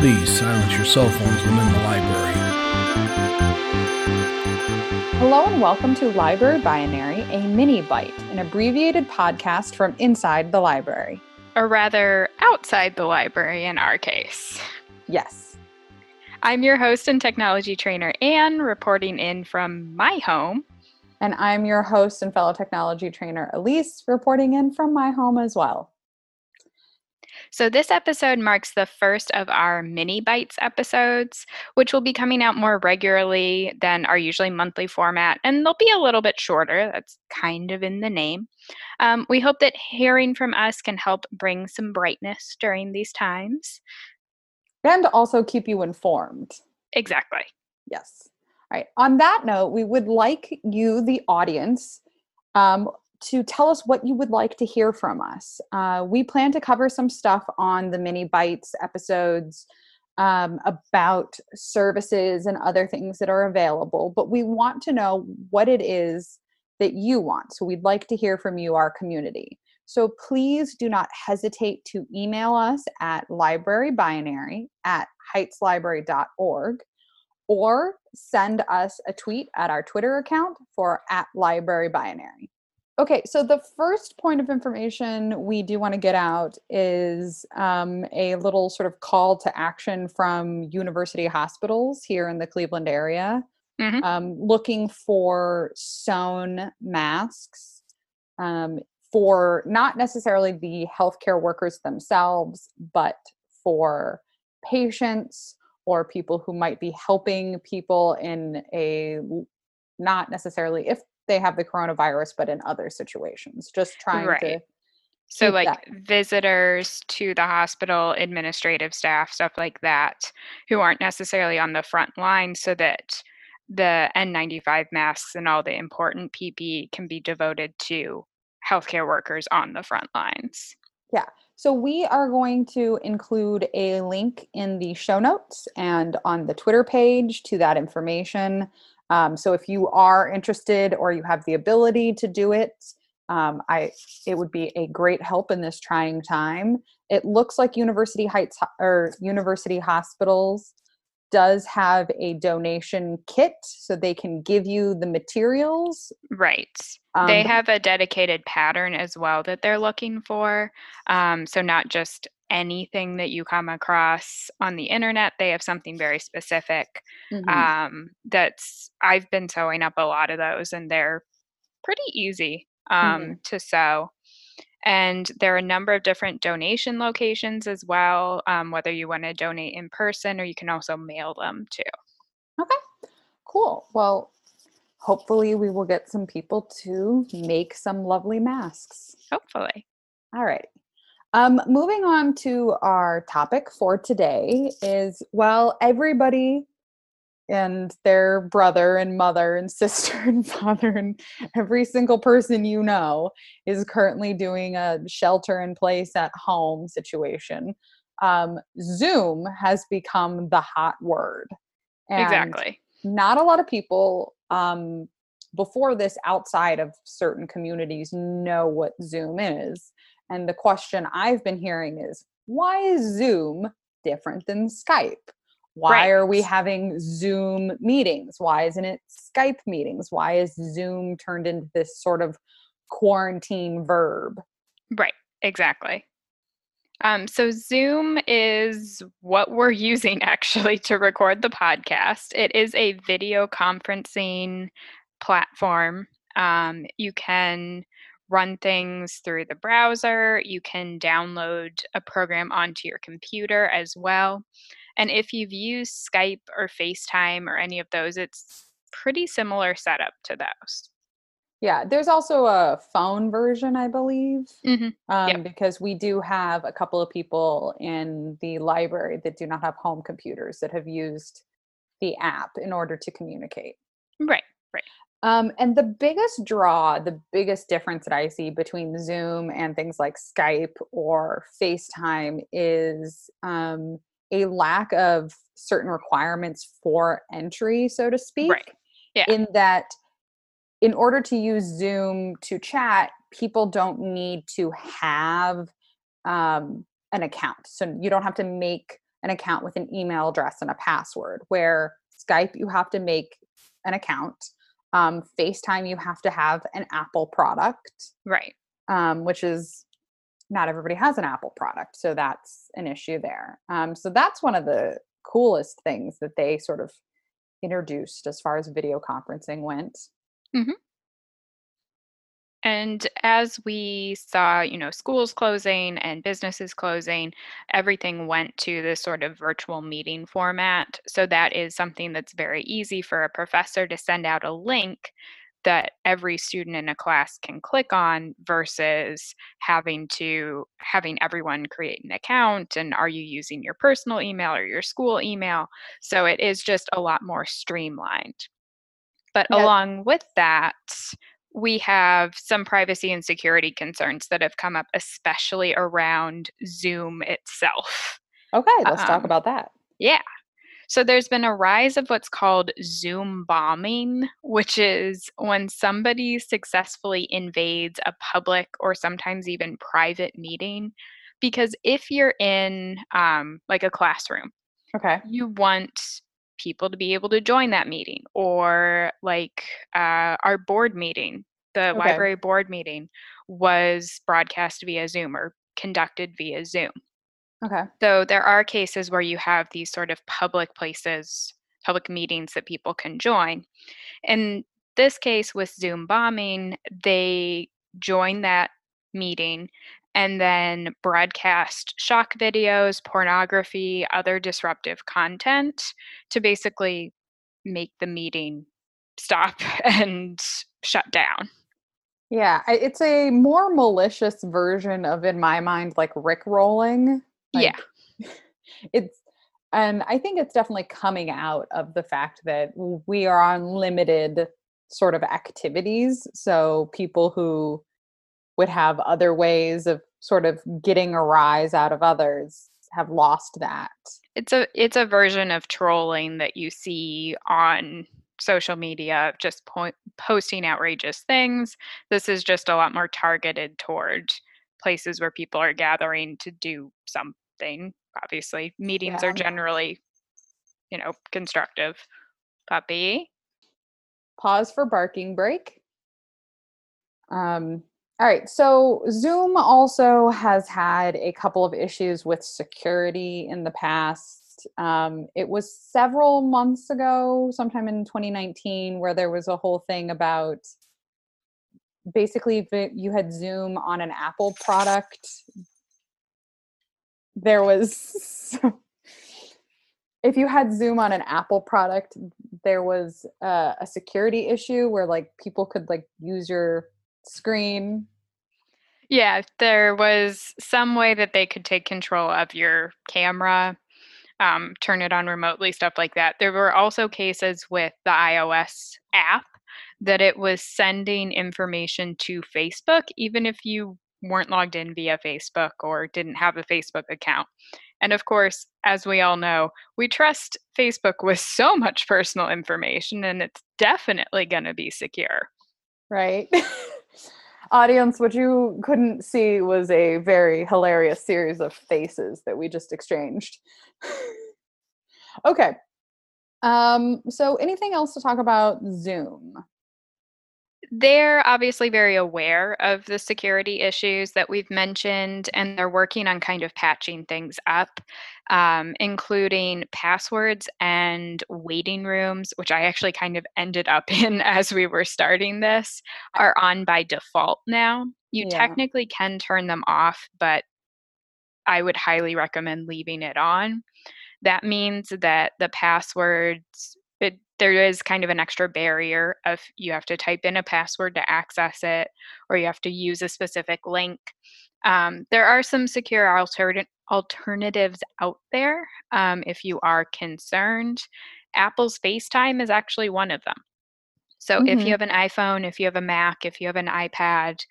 Please silence your cell phones when in the library. Hello and welcome to Library Binary, a mini bite, an abbreviated podcast from inside the library. Or rather, outside the library in our case. Yes. I'm your host and technology trainer, Anne, reporting in from my home. And I'm your host and fellow technology trainer, Elise, reporting in from my home as well. So, this episode marks the first of our mini bites episodes, which will be coming out more regularly than our usually monthly format, and they'll be a little bit shorter. That's kind of in the name. Um, we hope that hearing from us can help bring some brightness during these times. And also keep you informed. Exactly. Yes. All right. On that note, we would like you, the audience, um, to tell us what you would like to hear from us. Uh, we plan to cover some stuff on the mini bites episodes um, about services and other things that are available, but we want to know what it is that you want. So we'd like to hear from you, our community. So please do not hesitate to email us at librarybinary at heightslibrary.org or send us a tweet at our Twitter account for at librarybinary. Okay, so the first point of information we do want to get out is um, a little sort of call to action from university hospitals here in the Cleveland area, Mhm. um, looking for sewn masks um, for not necessarily the healthcare workers themselves, but for patients or people who might be helping people in a not necessarily if they have the coronavirus, but in other situations. Just trying to Right. So, like that- visitors to the hospital, administrative staff, stuff like that, who aren't necessarily on the front line, so that the N95 masks and all the important PPE can be devoted to healthcare workers on the front lines. Yeah. So we are going to include a link in the show notes and on the Twitter page to that information. Um, so if you are interested or you have the ability to do it, um, I it would be a great help in this trying time. It looks like University Heights or University Hospitals does have a donation kit, so they can give you the materials. Right. Um, they have a dedicated pattern as well that they're looking for. Um, so, not just anything that you come across on the internet, they have something very specific. Mhm. um, that's I've been sewing up a lot of those, and they're pretty easy um, to sew. And there are a number of different donation locations as well, um, whether you want to donate in person or you can also mail them too. Okay, cool. Well, hopefully we will get some people to make some lovely masks. Hopefully. All right. Um, moving on to our topic for today is well, everybody and their brother and mother and sister and father and every single person you know is currently doing a shelter in place at home situation. Um, Zoom has become the hot word. And exactly. not a lot of people um, before this outside of certain communities know what Zoom is. And the question I've been hearing is why is Zoom different than Skype? Why are we having Zoom meetings? Why isn't it Skype meetings? Why is Zoom turned into this sort of quarantine verb? Right. Exactly. Um, so, Zoom is what we're using actually to record the podcast. It is a video conferencing platform. Um, you can run things through the browser, you can download a program onto your computer as well. And if you've used Skype or FaceTime or any of those, it's pretty similar setup to those. Yeah, there's also a phone version, I believe. hmm um, Yep. because we do have a couple of people in the library that do not have home computers that have used the app in order to communicate. Right, right. Um, and the biggest draw, the biggest difference that I see between Zoom and things like Skype or FaceTime is um, a lack of certain requirements for entry, so to speak. Right. Yeah. In that, in order to use Zoom to chat, people don't need to have um, an account. So you don't have to make an account with an email address and a password. Where Skype, you have to make an account. Um, FaceTime, you have to have an Apple product, Right. um, which is not everybody has an Apple product. So that's an issue there. Um, so that's one of the coolest things that they sort of introduced as far as video conferencing went. And as we saw, you know, schools closing and businesses closing, everything went to this sort of virtual meeting format. So that is something that's very easy for a professor to send out a link that every student in a class can click on versus having to having everyone create an account and are you using your personal email or your school email so it is just a lot more streamlined but Yeah. along with that we have some privacy and security concerns that have come up especially around zoom itself Okay, let's talk Um, about that. yeah. So there's been a rise of what's called Zoom bombing, which is when somebody successfully invades a public or sometimes even private meeting. Because if you're in um, like a classroom, Okay. you want people to be able to join that meeting, or like uh, our board meeting, the Okay. library board meeting was broadcast via Zoom or conducted via Zoom. Okay. So there are cases where you have these sort of public places, public meetings that people can join. In this case with Zoom bombing, they join that meeting and then broadcast shock videos, pornography, other disruptive content to basically make the meeting stop and shut down. Yeah, it's a more malicious version of, in my mind, like Rick rolling. Yeah. it's, and I think it's definitely coming out of the fact that we are on limited sort of activities. So people who would have other ways of sort of getting a rise out of others have lost that. it's a it's a version of trolling that you see on social media just po- posting outrageous things this is just a lot more targeted toward places where people are gathering to do something obviously meetings Yeah. are generally you know constructive puppy pause for barking break. Um, all right, so Zoom also has had a couple of issues with security in the past. Um, it was several months ago, sometime in 2019, where there was a whole thing about basically if you had Zoom on an Apple product. There was if you had Zoom on an Apple product, there was uh, a security issue where like people could like use your screen. Yeah, there was some way that they could take control of your camera, um, turn it on remotely, stuff like that. There were also cases with the iOS app that it was sending information to Facebook, even if you weren't logged in via Facebook or didn't have a Facebook account. And of course, as we all know, we trust Facebook with so much personal information, and it's definitely going to be secure. Right. Audience, what you couldn't see was a very hilarious series of faces that we just exchanged. okay. Um, so anything else to talk about Zoom? They're obviously very aware of the security issues that we've mentioned, and they're working on kind of patching things up, um, including passwords and waiting rooms, which I actually kind of ended up in as we were starting this, are on by default now. You Yeah. technically can turn them off, but I would highly recommend leaving it on. That means that the passwords, it, there is kind of an extra barrier of you have to type in a password to access it, or you have to use a specific link. Um, there are some secure alternatives out there um, if you are concerned. Apple's FaceTime is actually one of them. So if Mhm. you have an iPhone, if you have a Mac, if you have an iPad,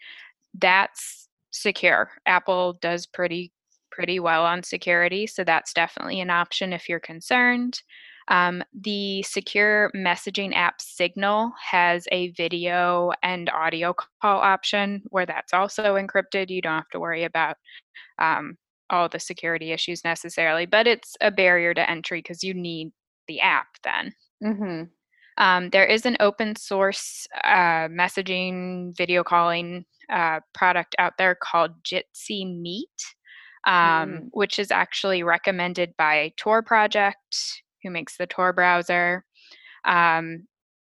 that's secure. Apple does pretty pretty well on security, so that's definitely an option if you're concerned. Um, the secure messaging app Signal has a video and audio call option where that's also encrypted. You don't have to worry about um, all the security issues necessarily, but it's a barrier to entry because you need the app then. Mm-hmm. Um, there is an open source uh, messaging video calling uh, product out there called Jitsi Meet, um, Mm. which is actually recommended by Tor Project, who makes the Tor browser. Um,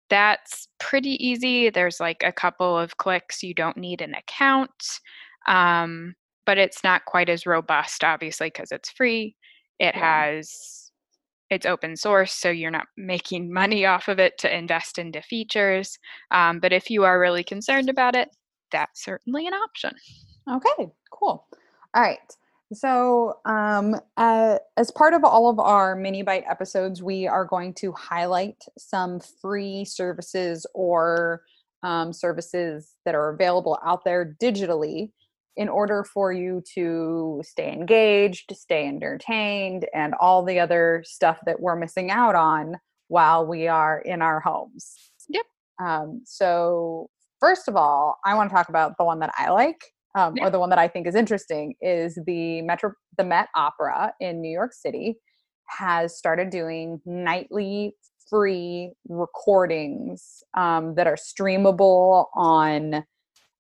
that's pretty easy. There's like a couple of clicks. You don't need an account, um, but it's not quite as robust, obviously, because it's free. It Yeah. has it's open source, so you're not making money off of it to invest into features. Um, but if you are really concerned about it, that's certainly an option. Okay, cool. All right. So, um, uh, as part of all of our mini bite episodes, we are going to highlight some free services or um, services that are available out there digitally in order for you to stay engaged, stay entertained, and all the other stuff that we're missing out on while we are in our homes. Yep. Um, so, first of all, I want to talk about the one that I like um, Yeah. or the one that I think is interesting is the Metro the Met Opera in New York City has started doing nightly free recordings um, that are streamable on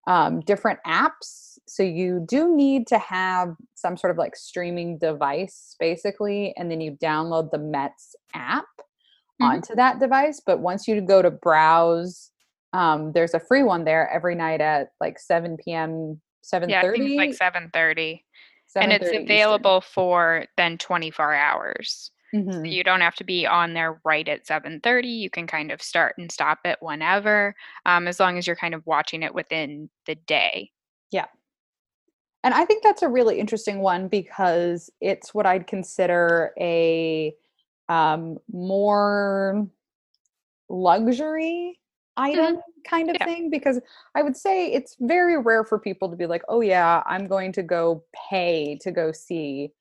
um, different apps. So you do need to have some sort of like streaming device, basically, and then you download the Met's app Mhm. onto that device. But once you go to browse, um, there's a free one there every night at like 7 p.m. 7:30. Yeah, I think it's like 7:30, and it's 7:30 Eastern. available for then 24 hours. So Mhm. you don't have to be on there right at 7:30. You can kind of start and stop it whenever, um, as long as you're kind of watching it within the day. Yeah. And I think that's a really interesting one because it's what I'd consider a um, more luxury item kind of Yeah. thing. Because I would say it's very rare for people to be like, oh, yeah, I'm going to go pay to go see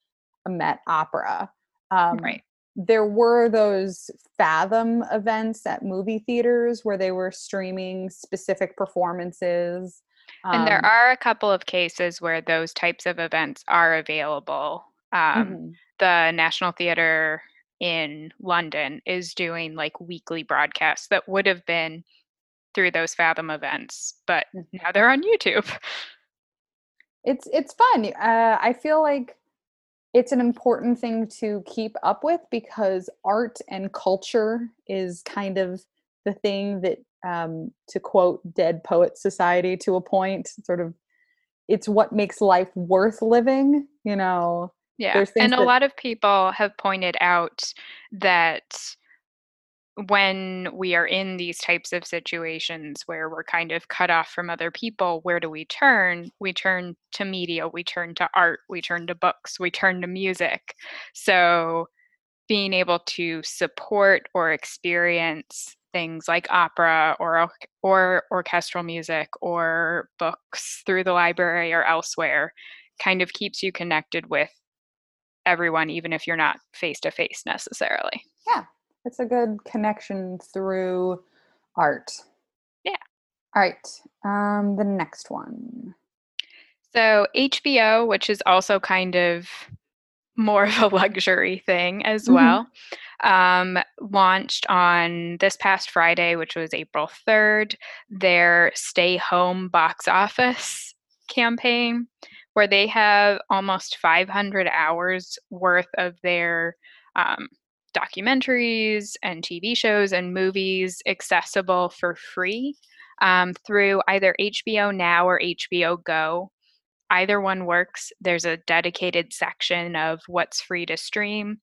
a Met Opera. Um, Right. There were those Fathom events at movie theaters where they were streaming specific performances. And there um, are a couple of cases where those types of events are available. Um, mhm. The National Theatre in London is doing like weekly broadcasts that would have been through those Fathom events, but now they're on YouTube. it's it's fun uh, i feel like it's an important thing to keep up with because art and culture is kind of the thing that um, to quote dead poet society to a point sort of it's what makes life worth living you know Yeah. And a that- lot of people have pointed out that when we are in these types of situations where we're kind of cut off from other people, where do we turn? We turn to media, we turn to art, we turn to books, we turn to music. So being able to support or experience things like opera or or orchestral music or books through the library or elsewhere kind of keeps you connected with everyone even if you're not face to face necessarily. It's a good connection through art Yeah. all right um the next one So HBO, which is also kind of more of a luxury thing as Mhm. well, um, launched on this past Friday, which was April 3rd, their Stay Home box office campaign, where they have almost 500 hours worth of their um, documentaries and TV shows and movies accessible for free um, through either HBO Now or HBO Go either one works. There's a dedicated section of what's free to stream.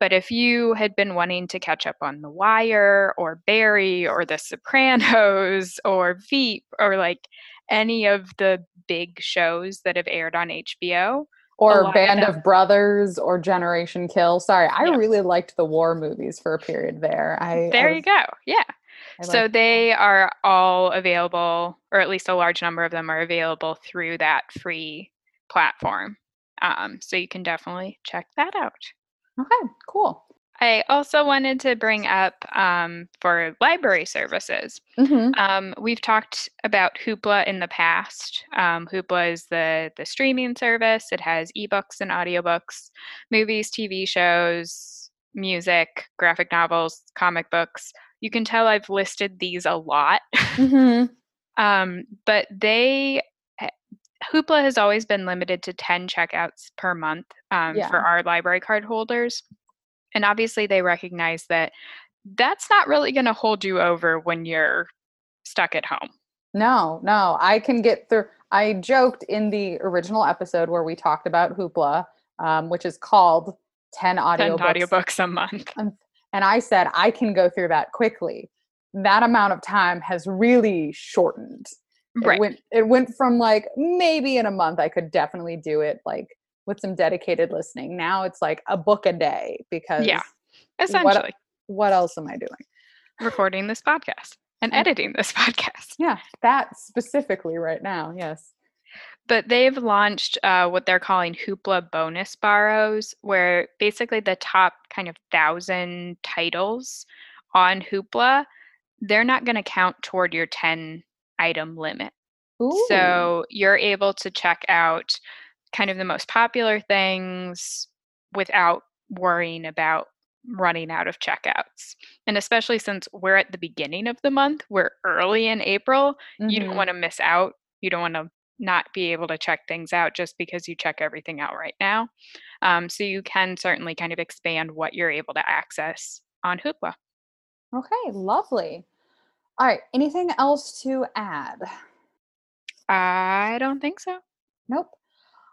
But if you had been wanting to catch up on The Wire or Barry or The Sopranos or Veep or like any of the big shows that have aired on HBO, or Band of Brothers or Generation Kill. Sorry, I Yeah. really liked the war movies for a period there. I I there you go. Yeah. I So liked- they are all available, or at least a large number of them are available through that free platform. Um, so you can definitely check that out. okay, cool. I also wanted to bring up um, for library services. Mm-hmm. Um, we've talked about Hoopla in the past. Um, Hoopla is the the streaming service. It has ebooks and audiobooks, movies, TV shows, music, graphic novels, comic books. You can tell I've listed these a lot. Mm-hmm. Um, but they eh, Hoopla has always been limited to 10 checkouts per month um, Yeah. for our library card holders. And obviously, they recognize that that's not really going to hold you over when you're stuck at home. No, no, I can get through. I joked in the original episode where we talked about Hoopla, um, which is called 10 10 audiobooks. audiobooks a month. And I said, I can go through that quickly. That amount of time has really shortened. Right. It went, it went from like maybe in a month, I could definitely do it like with some dedicated listening. Now it's like a book a day because Yeah. Essentially, what else am I doing? recording this podcast and And- editing this podcast. Yeah, that specifically right now. Yes. But they've launched uh, what they're calling Hoopla bonus borrows, where basically the top kind of thousand titles on Hoopla, they're not going to count toward your 10 item limit. Ooh. So you're able to check out kind of the most popular things without worrying about running out of checkouts. And especially since we're at the beginning of the month, we're early in April, you don't Mhm. want to miss out. You don't want to not be able to check things out just because you check everything out right now. Um, so you can certainly kind of expand what you're able to access on Hoopla. Okay, lovely. All right, anything else to add? I don't think so. Nope.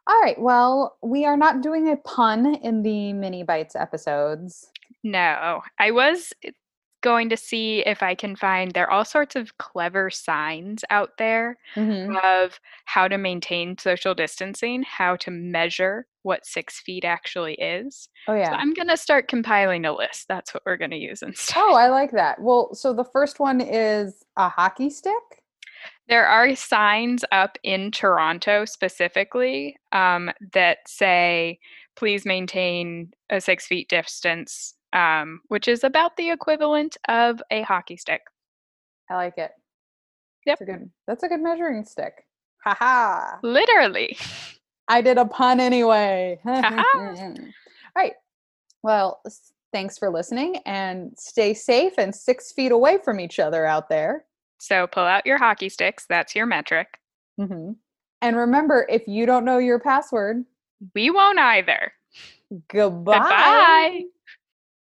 All right, well, we are not doing a pun in the mini bites episodes. No, I was eh, going to see if I can find there are all sorts of clever signs out there Mhm. of how to maintain social distancing, how to measure what six feet actually is. Oh, So yeah. I'm going to start compiling a list. That's what we're going to use instead. Oh, I like that. Well, so the first one is a hockey stick. There are signs up in Toronto specifically um, that say, please maintain a six feet distance, um, which is about the equivalent of a hockey stick. I like it. Yep. That's a good, that's a good measuring stick. Ha ha. Literally. I did a pun anyway. All right. Well, thanks for listening and stay safe and six feet away from each other out there. So pull out your hockey sticks. That's your metric. hmm And remember, if you don't know your password, We won't either. goodbye. Goodbye.